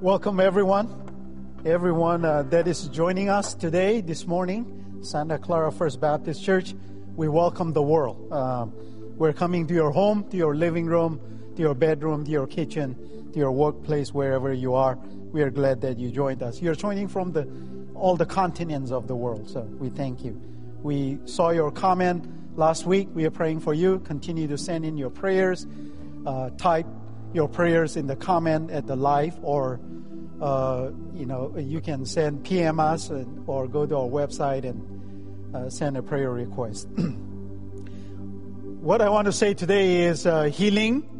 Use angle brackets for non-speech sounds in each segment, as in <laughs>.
Welcome, everyone. Everyone uh, that is joining us today, this morning, Santa Clara First Baptist Church. We welcome the world. Um, we're coming to your home, to your living room, to your bedroom, to your kitchen, to your workplace, wherever you are. We are glad that you joined us. You're joining from the all the continents of the world, so we thank you. We saw your comment last week. We are praying for you. Continue to send in your prayers. Uh, type your prayers in the comment at the live, or uh, you know you can send PM us and, or go to our website and uh, send a prayer request. <clears throat> what I want to say today is uh, healing.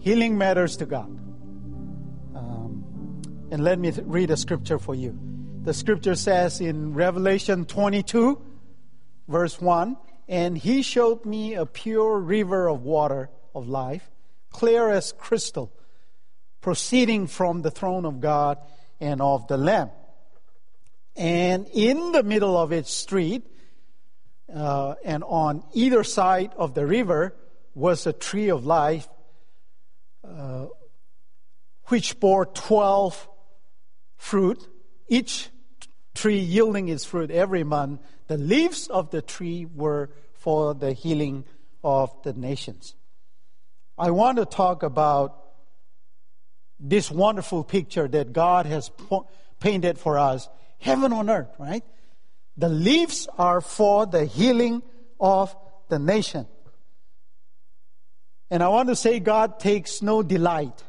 Healing matters to God. Um, and let me th- read a scripture for you. The scripture says in Revelation 22, verse 1 And he showed me a pure river of water of life, clear as crystal, proceeding from the throne of God and of the Lamb. And in the middle of its street, uh, and on either side of the river was a tree of life, uh, which bore 12 fruit, each tree yielding its fruit every month. The leaves of the tree were for the healing of the nations. I want to talk about this wonderful picture that God has po- painted for us heaven on earth, right? The leaves are for the healing of the nation. And I want to say God takes no delight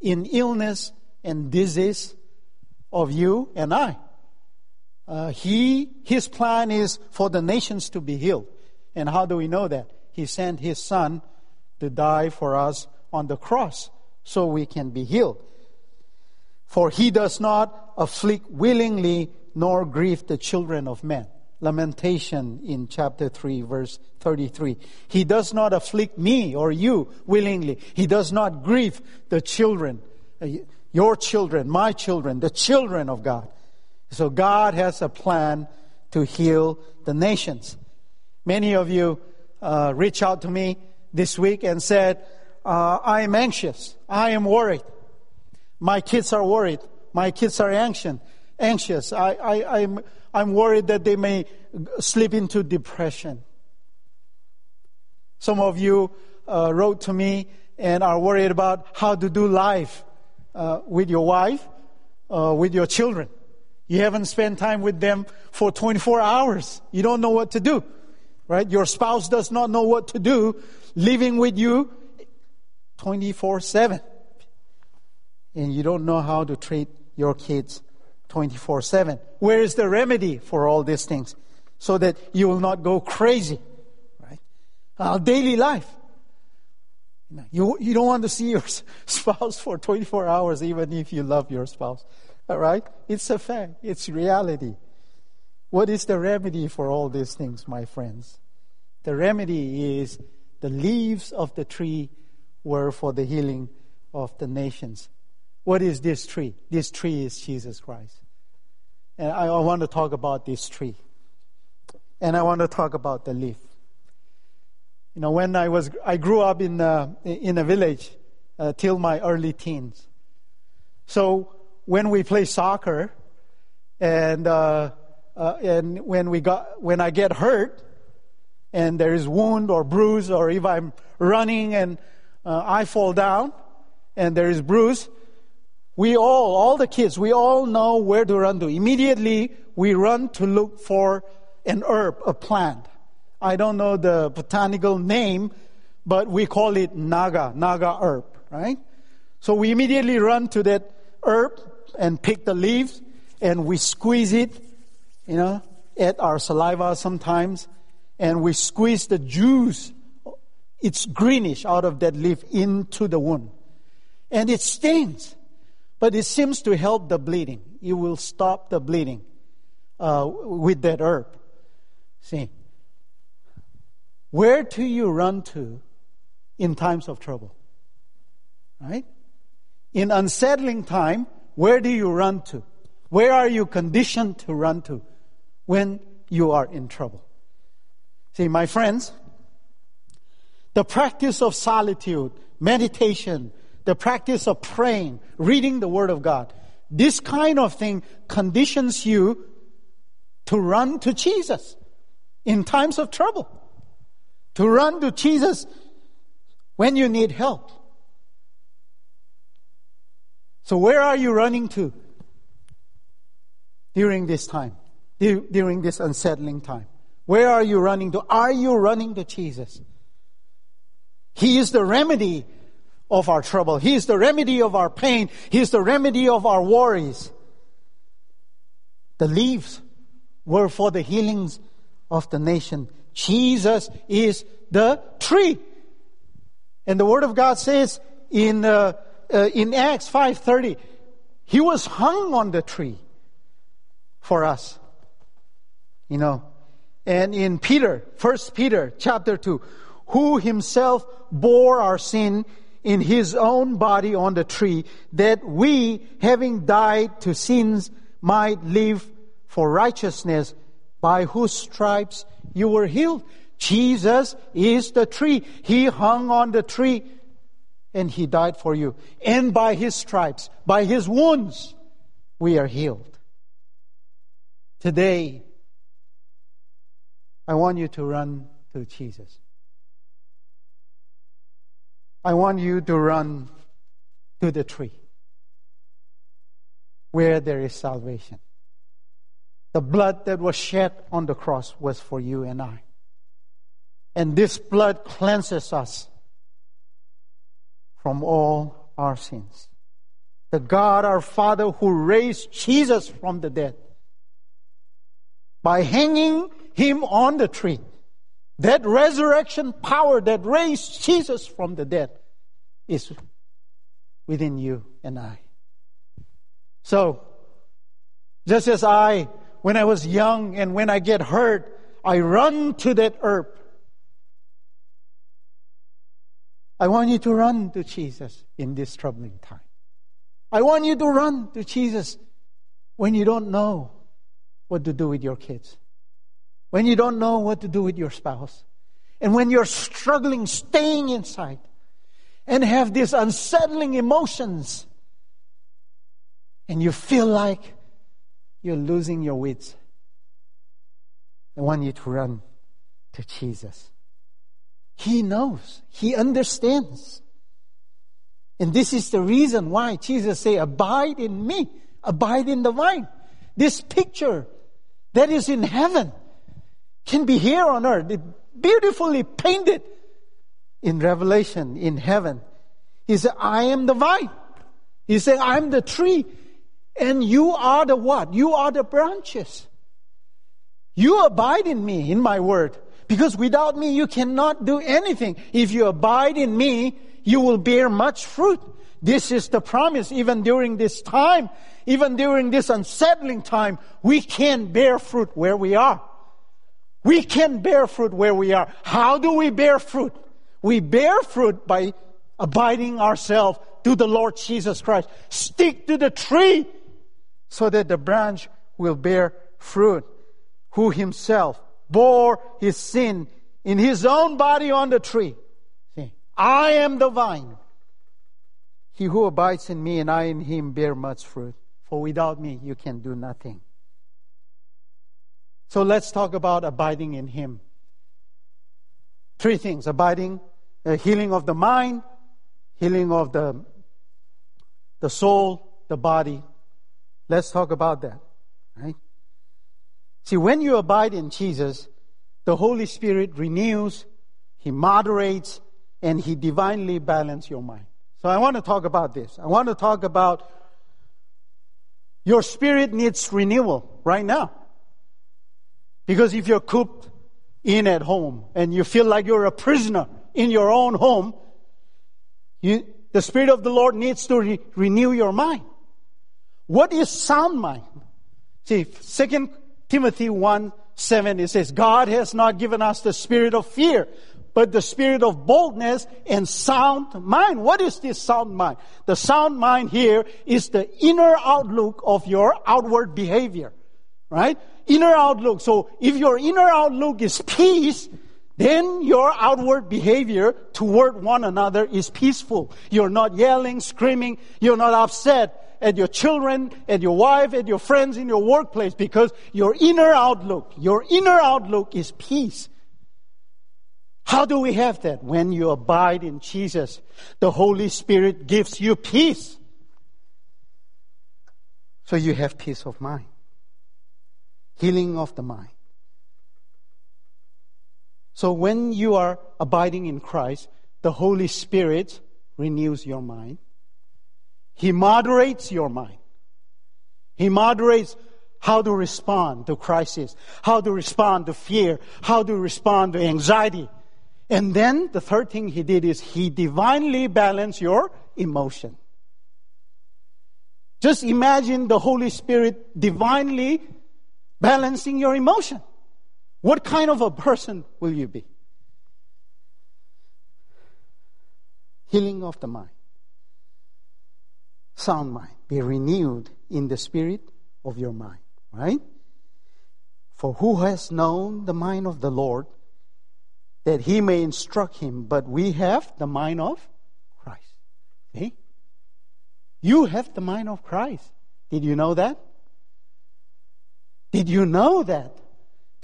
in illness and disease of you and I. Uh, he, his plan is for the nations to be healed. And how do we know that? He sent his son to die for us on the cross so we can be healed. For he does not afflict willingly nor grieve the children of men. Lamentation in chapter 3, verse 33. He does not afflict me or you willingly. He does not grieve the children, uh, your children, my children, the children of God. So God has a plan to heal the nations. Many of you uh, reach out to me this week and said, uh, I am anxious. I am worried. My kids are worried. My kids are anxious. Anxious. I, I, I'm, I'm worried that they may slip into depression. Some of you uh, wrote to me and are worried about how to do life uh, with your wife, uh, with your children. You haven't spent time with them for 24 hours. You don't know what to do, right? Your spouse does not know what to do living with you 24 7. And you don't know how to treat your kids 24 7. Where is the remedy for all these things? So that you will not go crazy, right? Our daily life. You, you don't want to see your <laughs> spouse for 24 hours, even if you love your spouse. All right? It's a fact, it's reality. What is the remedy for all these things, my friends? The remedy is the leaves of the tree were for the healing of the nations. What is this tree? This tree is Jesus Christ. And I, I want to talk about this tree. And I want to talk about the leaf. You know, when I was, I grew up in a, in a village uh, till my early teens. So when we play soccer, and uh, uh, and when we got when I get hurt, and there is wound or bruise, or if I'm running and uh, I fall down, and there is bruise, we all, all the kids, we all know where to run to. Immediately, we run to look for an herb, a plant. I don't know the botanical name, but we call it naga, naga herb, right? So we immediately run to that herb and pick the leaves and we squeeze it, you know, at our saliva sometimes, and we squeeze the juice, it's greenish out of that leaf into the wound. And it stings, but it seems to help the bleeding. It will stop the bleeding uh, with that herb. See, where do you run to in times of trouble? Right? In unsettling time, where do you run to? Where are you conditioned to run to when you are in trouble? See, my friends, the practice of solitude, meditation, the practice of praying, reading the Word of God. This kind of thing conditions you to run to Jesus in times of trouble, to run to Jesus when you need help. So, where are you running to during this time, during this unsettling time? Where are you running to? Are you running to Jesus? He is the remedy of our trouble. He is the remedy of our pain. He is the remedy of our worries. The leaves were for the healings of the nation. Jesus is the tree. And the Word of God says in, uh, uh, in Acts 5.30, He was hung on the tree for us. You know, and in Peter, First Peter chapter 2, who himself bore our sin in his own body on the tree, that we, having died to sins, might live for righteousness, by whose stripes you were healed. Jesus is the tree. He hung on the tree and he died for you. And by his stripes, by his wounds, we are healed. Today, I want you to run to Jesus. I want you to run to the tree where there is salvation. The blood that was shed on the cross was for you and I. And this blood cleanses us from all our sins. The God our Father who raised Jesus from the dead by hanging him on the tree that resurrection power that raised Jesus from the dead is within you and I. So, just as I, when I was young and when I get hurt, I run to that herb. I want you to run to Jesus in this troubling time. I want you to run to Jesus when you don't know what to do with your kids when you don't know what to do with your spouse, and when you're struggling staying inside. And have these unsettling emotions, and you feel like you're losing your wits, I want you to run to Jesus. He knows, He understands. And this is the reason why Jesus say, abide in me, abide in the vine. This picture that is in heaven can be here on earth. Beautifully painted in Revelation, in heaven. He said, I am the vine. He said, I'm the tree. And you are the what? You are the branches. You abide in me, in my word. Because without me, you cannot do anything. If you abide in me, you will bear much fruit. This is the promise. Even during this time, even during this unsettling time, we can bear fruit where we are. We can bear fruit where we are. How do we bear fruit? We bear fruit by abiding ourselves to the Lord Jesus Christ. Stick to the tree so that the branch will bear fruit. Who himself bore his sin in his own body on the tree. See, I am the vine. He who abides in me and I in him bear much fruit. For without me you can do nothing. So let's talk about abiding in Him. Three things abiding, uh, healing of the mind, healing of the, the soul, the body. Let's talk about that. Right? See, when you abide in Jesus, the Holy Spirit renews, He moderates, and He divinely balances your mind. So I want to talk about this. I want to talk about your spirit needs renewal right now. Because if you're cooped in at home and you feel like you're a prisoner in your own home, you, the Spirit of the Lord needs to re- renew your mind. What is sound mind? See, 2 Timothy 1 7, it says, God has not given us the spirit of fear, but the spirit of boldness and sound mind. What is this sound mind? The sound mind here is the inner outlook of your outward behavior, right? Inner outlook. So if your inner outlook is peace, then your outward behavior toward one another is peaceful. You're not yelling, screaming, you're not upset at your children, at your wife, at your friends in your workplace because your inner outlook, your inner outlook is peace. How do we have that? When you abide in Jesus, the Holy Spirit gives you peace. So you have peace of mind, healing of the mind. So when you are abiding in Christ, the Holy Spirit renews your mind. He moderates your mind. He moderates how to respond to crisis, how to respond to fear, how to respond to anxiety. And then the third thing he did is he divinely balanced your emotion. Just imagine the Holy Spirit divinely balancing your emotion. What kind of a person will you be? Healing of the mind. Sound mind. Be renewed in the spirit of your mind. Right? For who has known the mind of the Lord that he may instruct him? But we have the mind of Christ. See? You have the mind of Christ. Did you know that? Did you know that?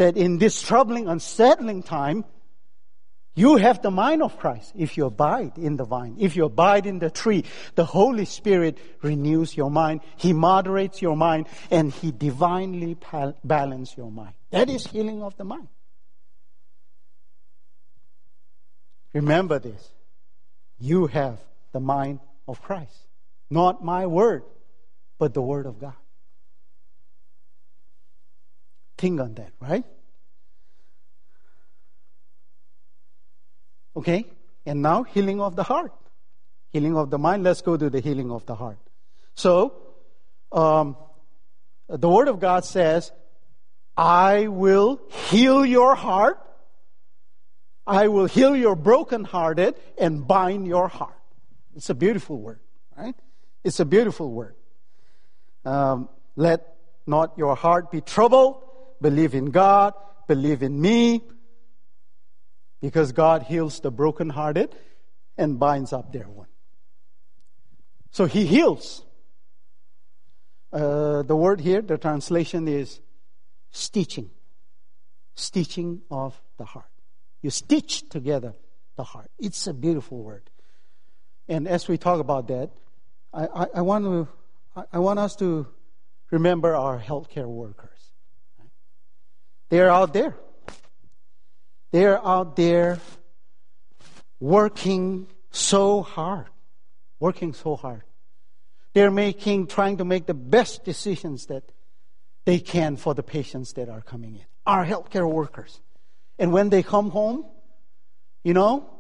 that in this troubling, unsettling time, you have the mind of Christ if you abide in the vine. If you abide in the tree, the Holy Spirit renews your mind. He moderates your mind and He divinely balances your mind. That is healing of the mind. Remember this. You have the mind of Christ. Not my word, but the word of God. Think on that, right? Okay? And now, healing of the heart. Healing of the mind. Let's go to the healing of the heart. So, um, the Word of God says, I will heal your heart. I will heal your brokenhearted and bind your heart. It's a beautiful word, right? It's a beautiful word. Um, let not your heart be troubled. Believe in God. Believe in me. Because God heals the brokenhearted and binds up their one. So He heals. Uh, the word here, the translation is stitching. Stitching of the heart. You stitch together the heart. It's a beautiful word. And as we talk about that, I, I, I want to I want us to remember our healthcare workers. They're out there. They're out there working so hard. Working so hard. They're making, trying to make the best decisions that they can for the patients that are coming in. Our healthcare workers. And when they come home, you know,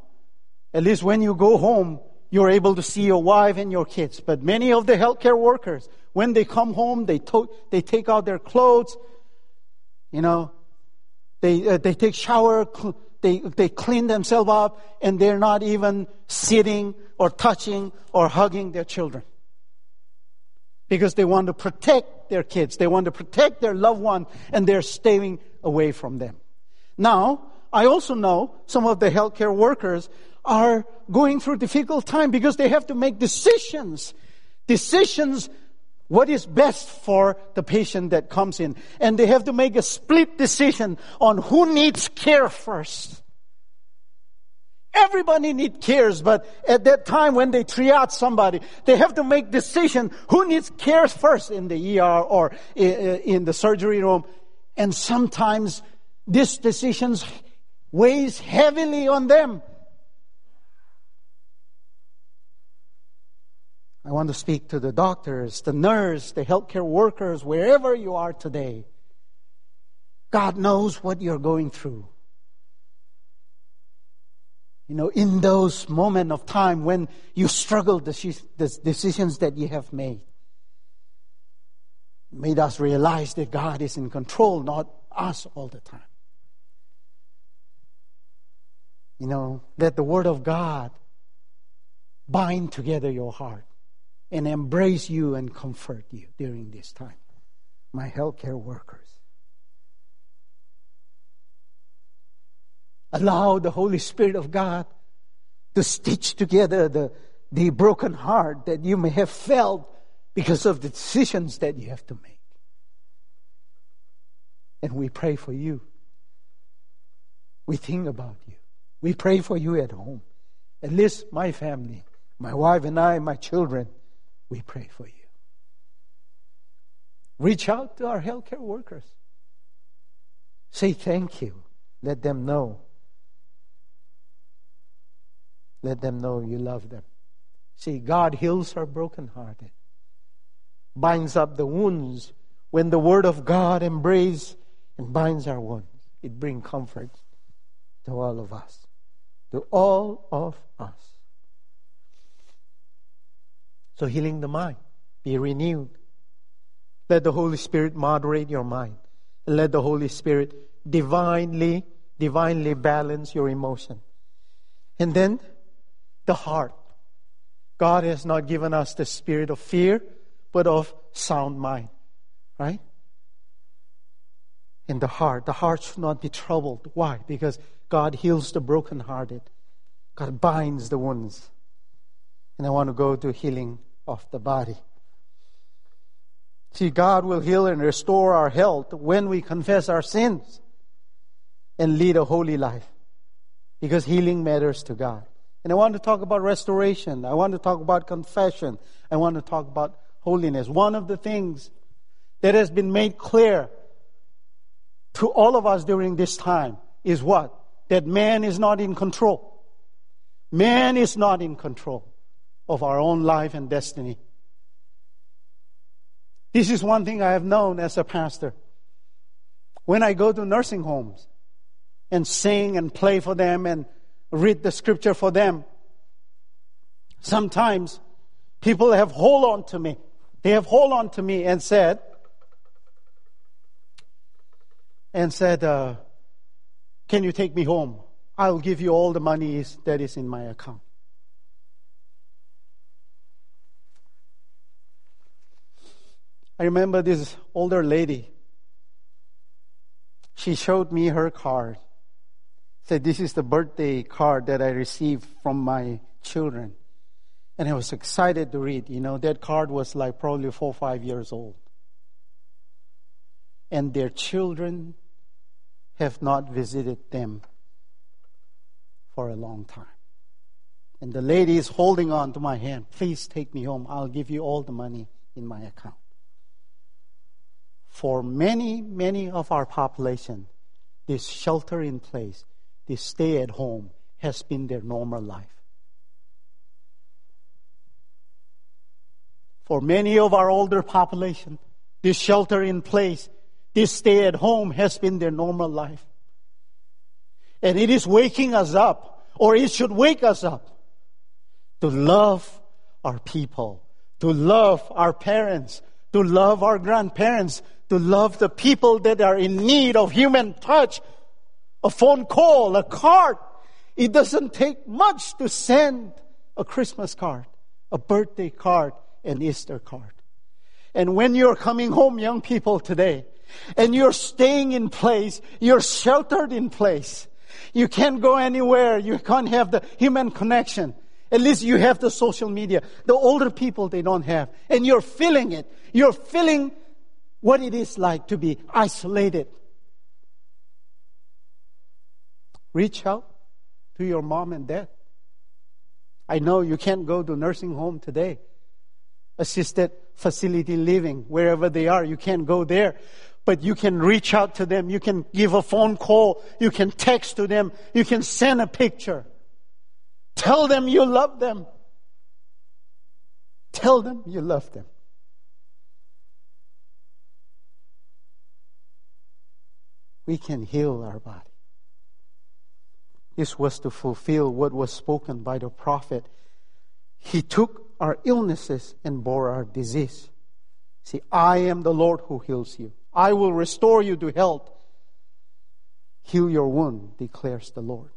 at least when you go home, you're able to see your wife and your kids. But many of the healthcare workers, when they come home, they, to- they take out their clothes, you know, they, uh, they take shower, cl- they, they clean themselves up, and they're not even sitting or touching or hugging their children. Because they want to protect their kids. They want to protect their loved one, and they're staying away from them. Now, I also know some of the healthcare workers are going through difficult time because they have to make decisions. Decisions what is best for the patient that comes in. And they have to make a split decision on who needs care first. Everybody needs cares, but at that time when they triage somebody, they have to make decision who needs cares first in the ER or in the surgery room. And sometimes this decisions weighs heavily on them. I want to speak to the doctors, the nurse, the healthcare workers, wherever you are today. God knows what you're going through. You know, in those moments of time when you struggle the decisions that you have made, made us realize that God is in control, not us all the time. You know, let the Word of God bind together your heart and embrace you and comfort you during this time. My healthcare workers. Allow the Holy Spirit of God to stitch together the, the broken heart that you may have felt because of the decisions that you have to make. And we pray for you. We think about you. We pray for you at home. At least my family, my wife and I, my children, we pray for you. Reach out to our healthcare workers. Say thank you. Let them know. Let them know you love them. See, God heals our brokenhearted, binds up the wounds when the Word of God embraces and binds our wounds. It brings comfort to all of us. To all of us. So, healing the mind, be renewed. Let the Holy Spirit moderate your mind. Let the Holy Spirit divinely, divinely balance your emotion. And then the heart. God has not given us the spirit of fear, but of sound mind. Right? In the heart. The heart should not be troubled. Why? Because God heals the brokenhearted. God binds the wounds. And I want to go to healing of the body. See, God will heal and restore our health when we confess our sins and lead a holy life. Because healing matters to God. And I want to talk about restoration. I want to talk about confession. I want to talk about holiness. One of the things that has been made clear to all of us during this time is what? That man is not in control. Man is not in control of our own life and destiny. This is one thing I have known as a pastor. When I go to nursing homes and sing and play for them and read the scripture for them, sometimes people have hold on to me. They have hold on to me and said, and said, uh, Can you take me home? I'll give you all the money that is in my account. I remember this older lady. She showed me her card. Said, This is the birthday card that I received from my children. And I was excited to read. You know, that card was like probably four or five years old. And their children have not visited them for a long time. And the lady is holding on to my hand. Please take me home. I'll give you all the money in my account. For many, many of our population, this shelter in place, this stay at home has been their normal life. For many of our older population, this shelter in place this stay at home has been their normal life. And it is waking us up, or it should wake us up, to love our people, to love our parents, to love our grandparents, to love the people that are in need of human touch, a phone call, a card. It doesn't take much to send a Christmas card, a birthday card, an Easter card. And when you're coming home, young people today, and you're staying in place. You're sheltered in place. You can't go anywhere. You can't have the human connection. At least you have the social media. The older people, they don't have. And you're feeling it. You're feeling what it is like to be isolated. Reach out to your mom and dad. I know you can't go to nursing home today. Assisted facility living, wherever they are, you can't go there but you can reach out to them. You can give a phone call. You can text to them. You can send a picture. Tell them you love them. Tell them you love them. We can heal our body. This was to fulfill what was spoken by the prophet. He took our illnesses and bore our disease. See, I am the Lord who heals you. I will restore you to health. Heal your wound, declares the Lord.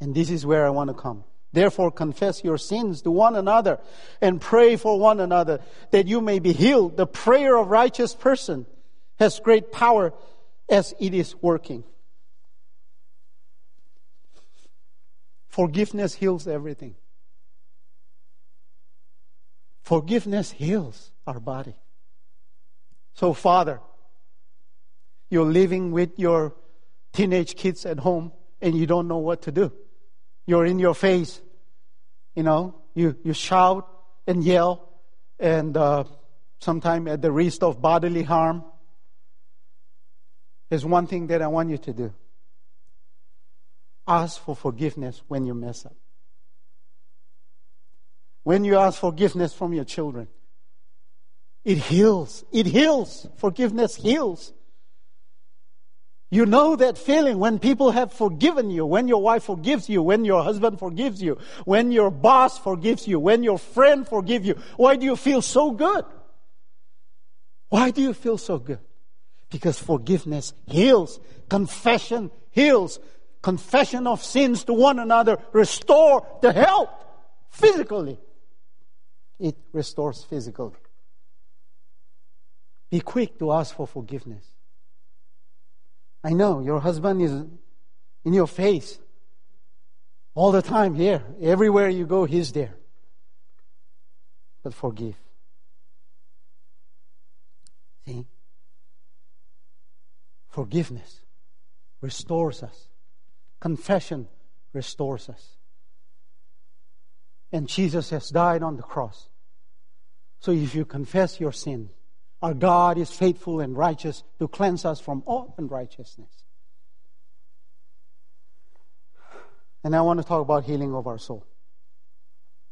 And this is where I want to come. Therefore, confess your sins to one another and pray for one another that you may be healed. The prayer of righteous person has great power as it is working. Forgiveness heals everything. Forgiveness heals our body. So, Father, you're living with your teenage kids at home and you don't know what to do. You're in your face. You know, you, you shout and yell and uh, sometimes at the risk of bodily harm. There's one thing that I want you to do ask for forgiveness when you mess up. When you ask forgiveness from your children, it heals. It heals. Forgiveness heals. You know that feeling when people have forgiven you, when your wife forgives you, when your husband forgives you, when your boss forgives you, when your friend forgives you. Why do you feel so good? Why do you feel so good? Because forgiveness heals. Confession heals. Confession of sins to one another restore the health physically. It restores physically. Be quick to ask for forgiveness. I know your husband is in your face all the time here. Everywhere you go, he's there. But forgive. See? Forgiveness restores us. Confession restores us. And Jesus has died on the cross. So if you confess your sin, our God is faithful and righteous to cleanse us from all unrighteousness. And I want to talk about healing of our soul.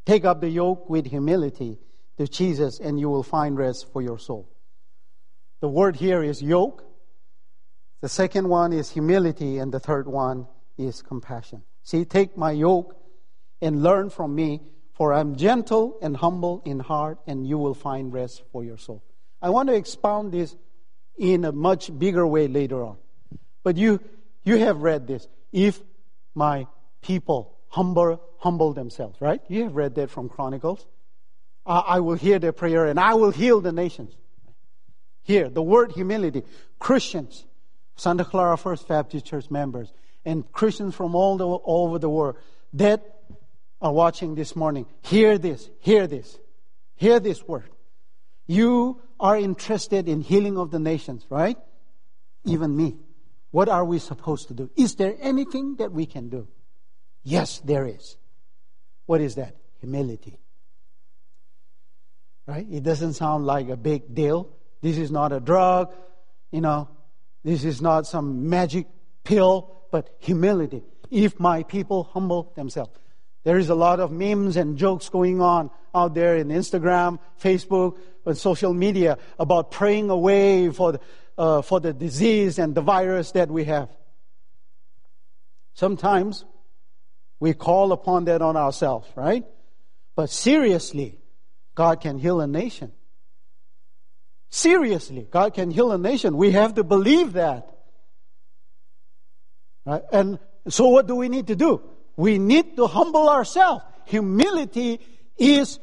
Take up the yoke with humility to Jesus, and you will find rest for your soul. The word here is yoke. The second one is humility, and the third one is compassion. See, take my yoke and learn from me, for I'm gentle and humble in heart, and you will find rest for your soul. I want to expound this in a much bigger way later on. But you, you have read this. If my people humble, humble themselves, right? You have read that from Chronicles. I will hear their prayer and I will heal the nations. Here, the word humility. Christians, Santa Clara First Baptist Church members, and Christians from all, the, all over the world that are watching this morning, hear this, hear this, hear this word. You are interested in healing of the nations, right? Even me. What are we supposed to do? Is there anything that we can do? Yes, there is. What is that? Humility. Right? It doesn't sound like a big deal. This is not a drug, you know. This is not some magic pill, but humility. If my people humble themselves. There is a lot of memes and jokes going on out there in Instagram, Facebook, and social media about praying away for the, uh, for the disease and the virus that we have. Sometimes we call upon that on ourselves, right? But seriously, God can heal a nation. Seriously, God can heal a nation. We have to believe that. Right? And so what do we need to do? we need to humble ourselves. Humility is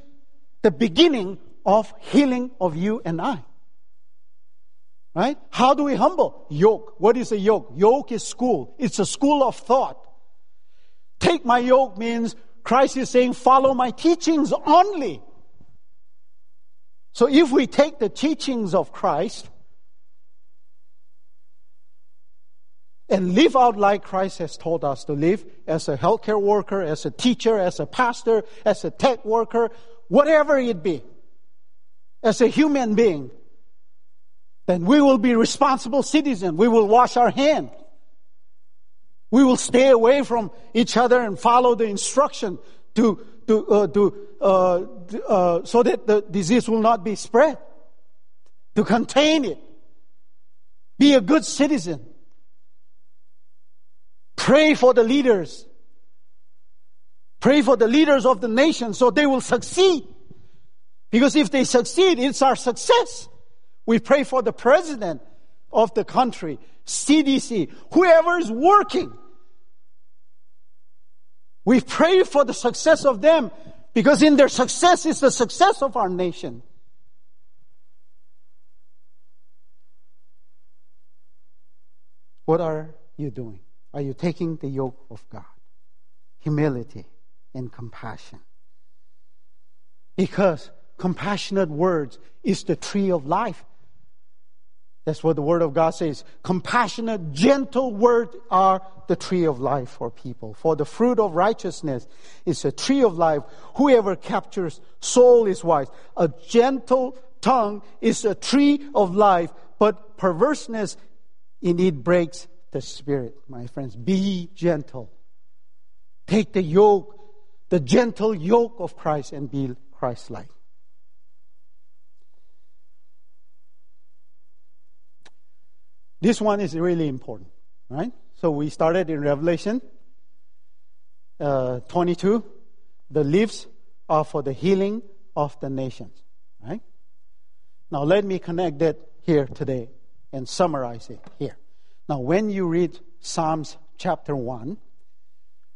the beginning of healing of you and I. Right? How do we humble? Yoke. What is a yoke? Yoke is school. It's a school of thought. Take my yoke means Christ is saying, follow my teachings only. So if we take the teachings of Christ and live out like Christ has told us to live as a healthcare worker, as a teacher, as a pastor, as a tech worker, whatever it be, as a human being, then we will be responsible citizens. We will wash our hands. We will stay away from each other and follow the instruction to, to, uh, to, uh, uh, so that the disease will not be spread. To contain it. Be a good citizen. Pray for the leaders. Pray for the leaders of the nation so they will succeed. Because if they succeed, it's our success. We pray for the president of the country, CDC, whoever is working. We pray for the success of them because in their success is the success of our nation. What are you doing? Are you taking the yoke of God? humility, and compassion. Because compassionate words is the tree of life. That's what the Word of God says. Compassionate, gentle words are the tree of life for people. For the fruit of righteousness is a tree of life. Whoever captures soul is wise. A gentle tongue is a tree of life, but perverseness in it breaks the spirit, my friends. Be gentle. Take the yoke, the gentle yoke of Christ and be Christ like. This one is really important, right? So we started in Revelation uh, 22. The leaves are for the healing of the nations, right? Now let me connect that here today and summarize it here. Now, when you read Psalms chapter 1,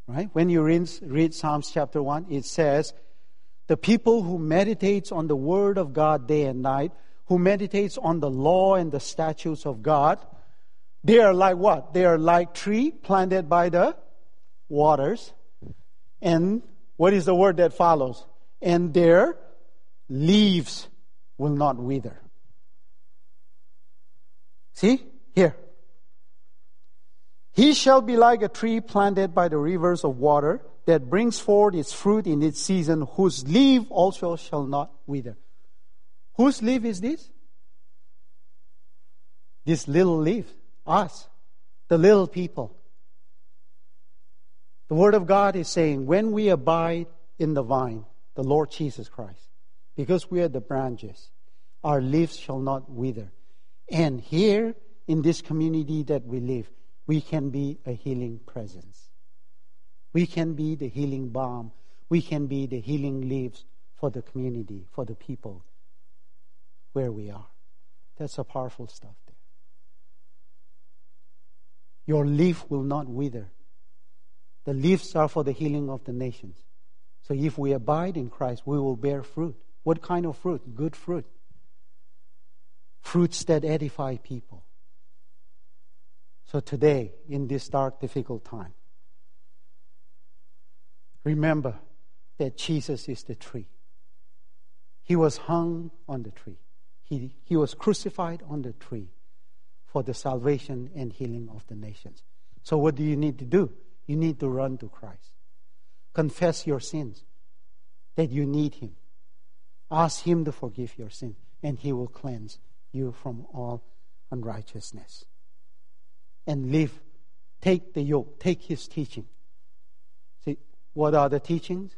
right? When you read, read Psalms chapter 1, it says, the people who meditates on the word of God day and night, who meditates on the law and the statutes of God, they are like what? They are like tree planted by the waters. And what is the word that follows? And their leaves will not wither. See? Here. He shall be like a tree planted by the rivers of water that brings forth its fruit in its season, whose leaf also shall not wither. Whose leaf is this? This little leaf. Us, the little people. The Word of God is saying, when we abide in the vine, the Lord Jesus Christ, because we are the branches, our leaves shall not wither. And here in this community that we live, we can be a healing presence. We can be the healing balm. We can be the healing leaves for the community, for the people where we are. That's a powerful stuff. Your leaf will not wither. The leaves are for the healing of the nations. So if we abide in Christ, we will bear fruit. What kind of fruit? Good fruit. Fruits that edify people. So today, in this dark, difficult time, remember that Jesus is the tree. He was hung on the tree. He, he was crucified on the tree for the salvation and healing of the nations. So, what do you need to do? You need to run to Christ. Confess your sins, that you need Him. Ask Him to forgive your sin, and He will cleanse you from all unrighteousness. And live, take the yoke, take His teaching. See, what are the teachings?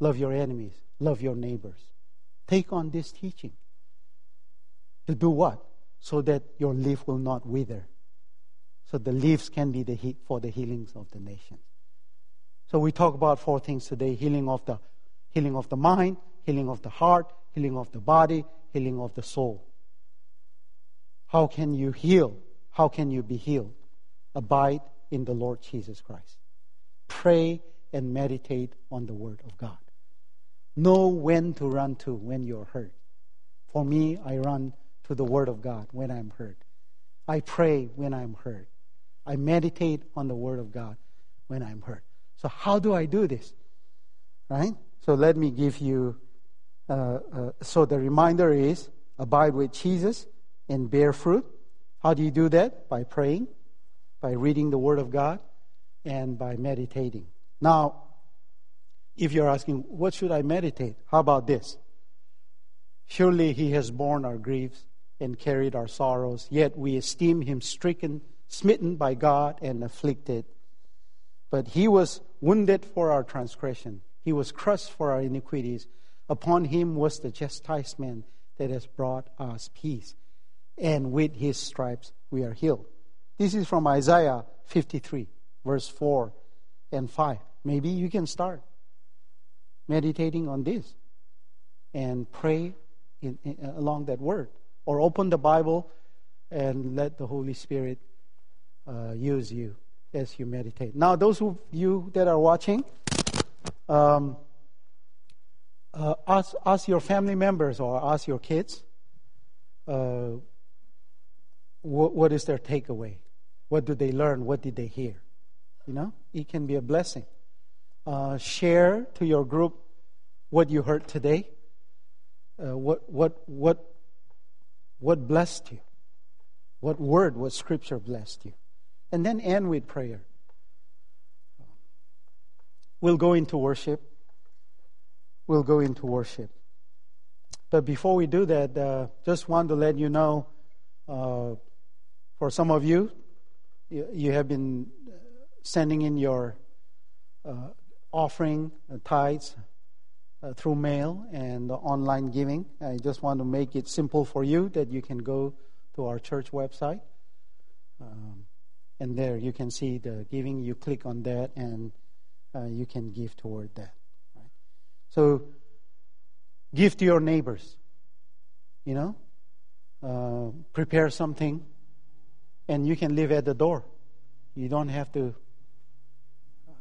Love your enemies, love your neighbors. Take on this teaching. To do what? So that your leaf will not wither. So the leaves can be the heat for the healings of the nations. So we talk about four things today: healing of the healing of the mind, healing of the heart, healing of the body, healing of the soul. How can you heal? How can you be healed? Abide in the Lord Jesus Christ. Pray and meditate on the Word of God. Know when to run to when you're hurt. For me, I run to the Word of God when I'm hurt. I pray when I'm hurt. I meditate on the Word of God when I'm hurt. So, how do I do this? Right? So, let me give you. Uh, uh, so, the reminder is abide with Jesus and bear fruit. How do you do that? By praying, by reading the Word of God, and by meditating. Now, if you're asking, what should I meditate? How about this? Surely He has borne our griefs and carried our sorrows, yet we esteem him stricken, smitten by God, and afflicted. But he was wounded for our transgression, he was crushed for our iniquities. Upon him was the chastisement that has brought us peace, and with his stripes we are healed. This is from Isaiah 53, verse 4 and 5. Maybe you can start meditating on this and pray in, in, along that word or open the Bible and let the Holy Spirit uh, use you as you meditate. Now, those of you that are watching, um, uh, ask, ask your family members or ask your kids uh, what, what is their takeaway? What do they learn? What did they hear? You know, it can be a blessing. uh, share to your group what you heard today. Uh, what what what what blessed you? What word, what scripture blessed you? And then end with prayer. We'll go into worship. We'll go into worship. But before we do that, uh, just want to let you know uh, for some of you, you, you, have been sending in your uh, offering, uh, tithes, uh, through mail and online giving. I just want to make it simple for you that you can go to our church website. Um, and there you can see the giving. You click on that and uh, you can give toward that. Right? So give to your neighbors. You know, uh, prepare something, and you can leave at the door. You don't have to uh,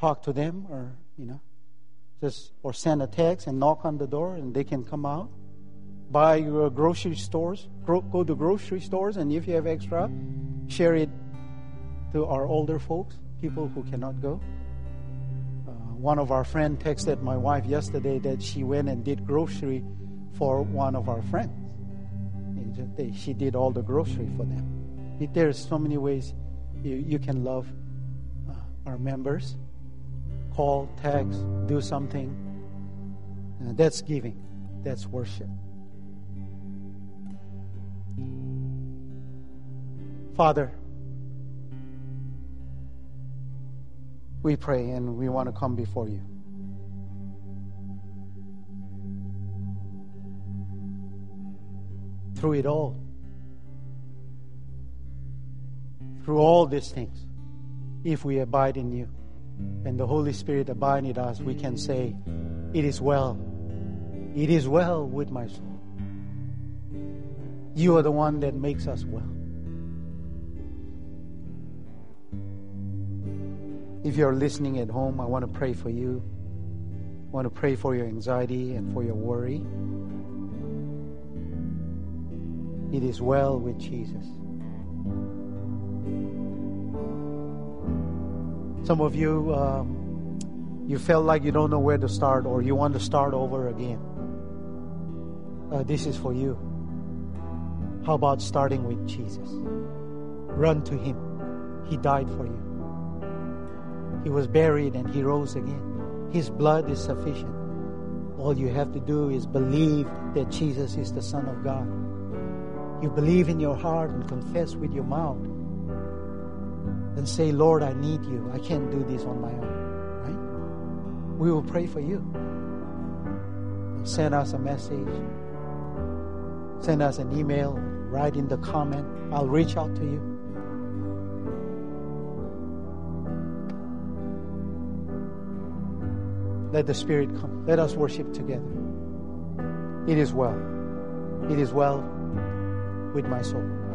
talk to them or you know just or send a text and knock on the door and they can come out. Buy your grocery stores go to grocery stores and if you have extra share it to our older folks people who cannot go. Uh, one of our friends texted my wife yesterday that she went and did grocery for one of our friends. She did all the grocery for them. There's so many ways you, you can love uh, our members call, text, do something. That's giving. That's worship. Father, we pray and we want to come before you. Through it all, through all these things, if we abide in you, and the Holy Spirit abide in us, we can say, It is well. It is well with my soul. You are the one that makes us well. If you're listening at home, I want to pray for you. I want to pray for your anxiety and for your worry. It is well with Jesus. Some of you, um, you felt like you don't know where to start or you want to start over again. Uh, this is for you. How about starting with Jesus? Run to Him. He died for you. He was buried and He rose again. His blood is sufficient. All you have to do is believe that Jesus is the Son of God. You believe in your heart and confess with your mouth and say, Lord, I need you. I can't do this on my own. Right? We will pray for you. Send us a message. Send us an email. Write in the comment. I'll reach out to you. Let the Spirit come. Let us worship together. It is well. It is well with my soul.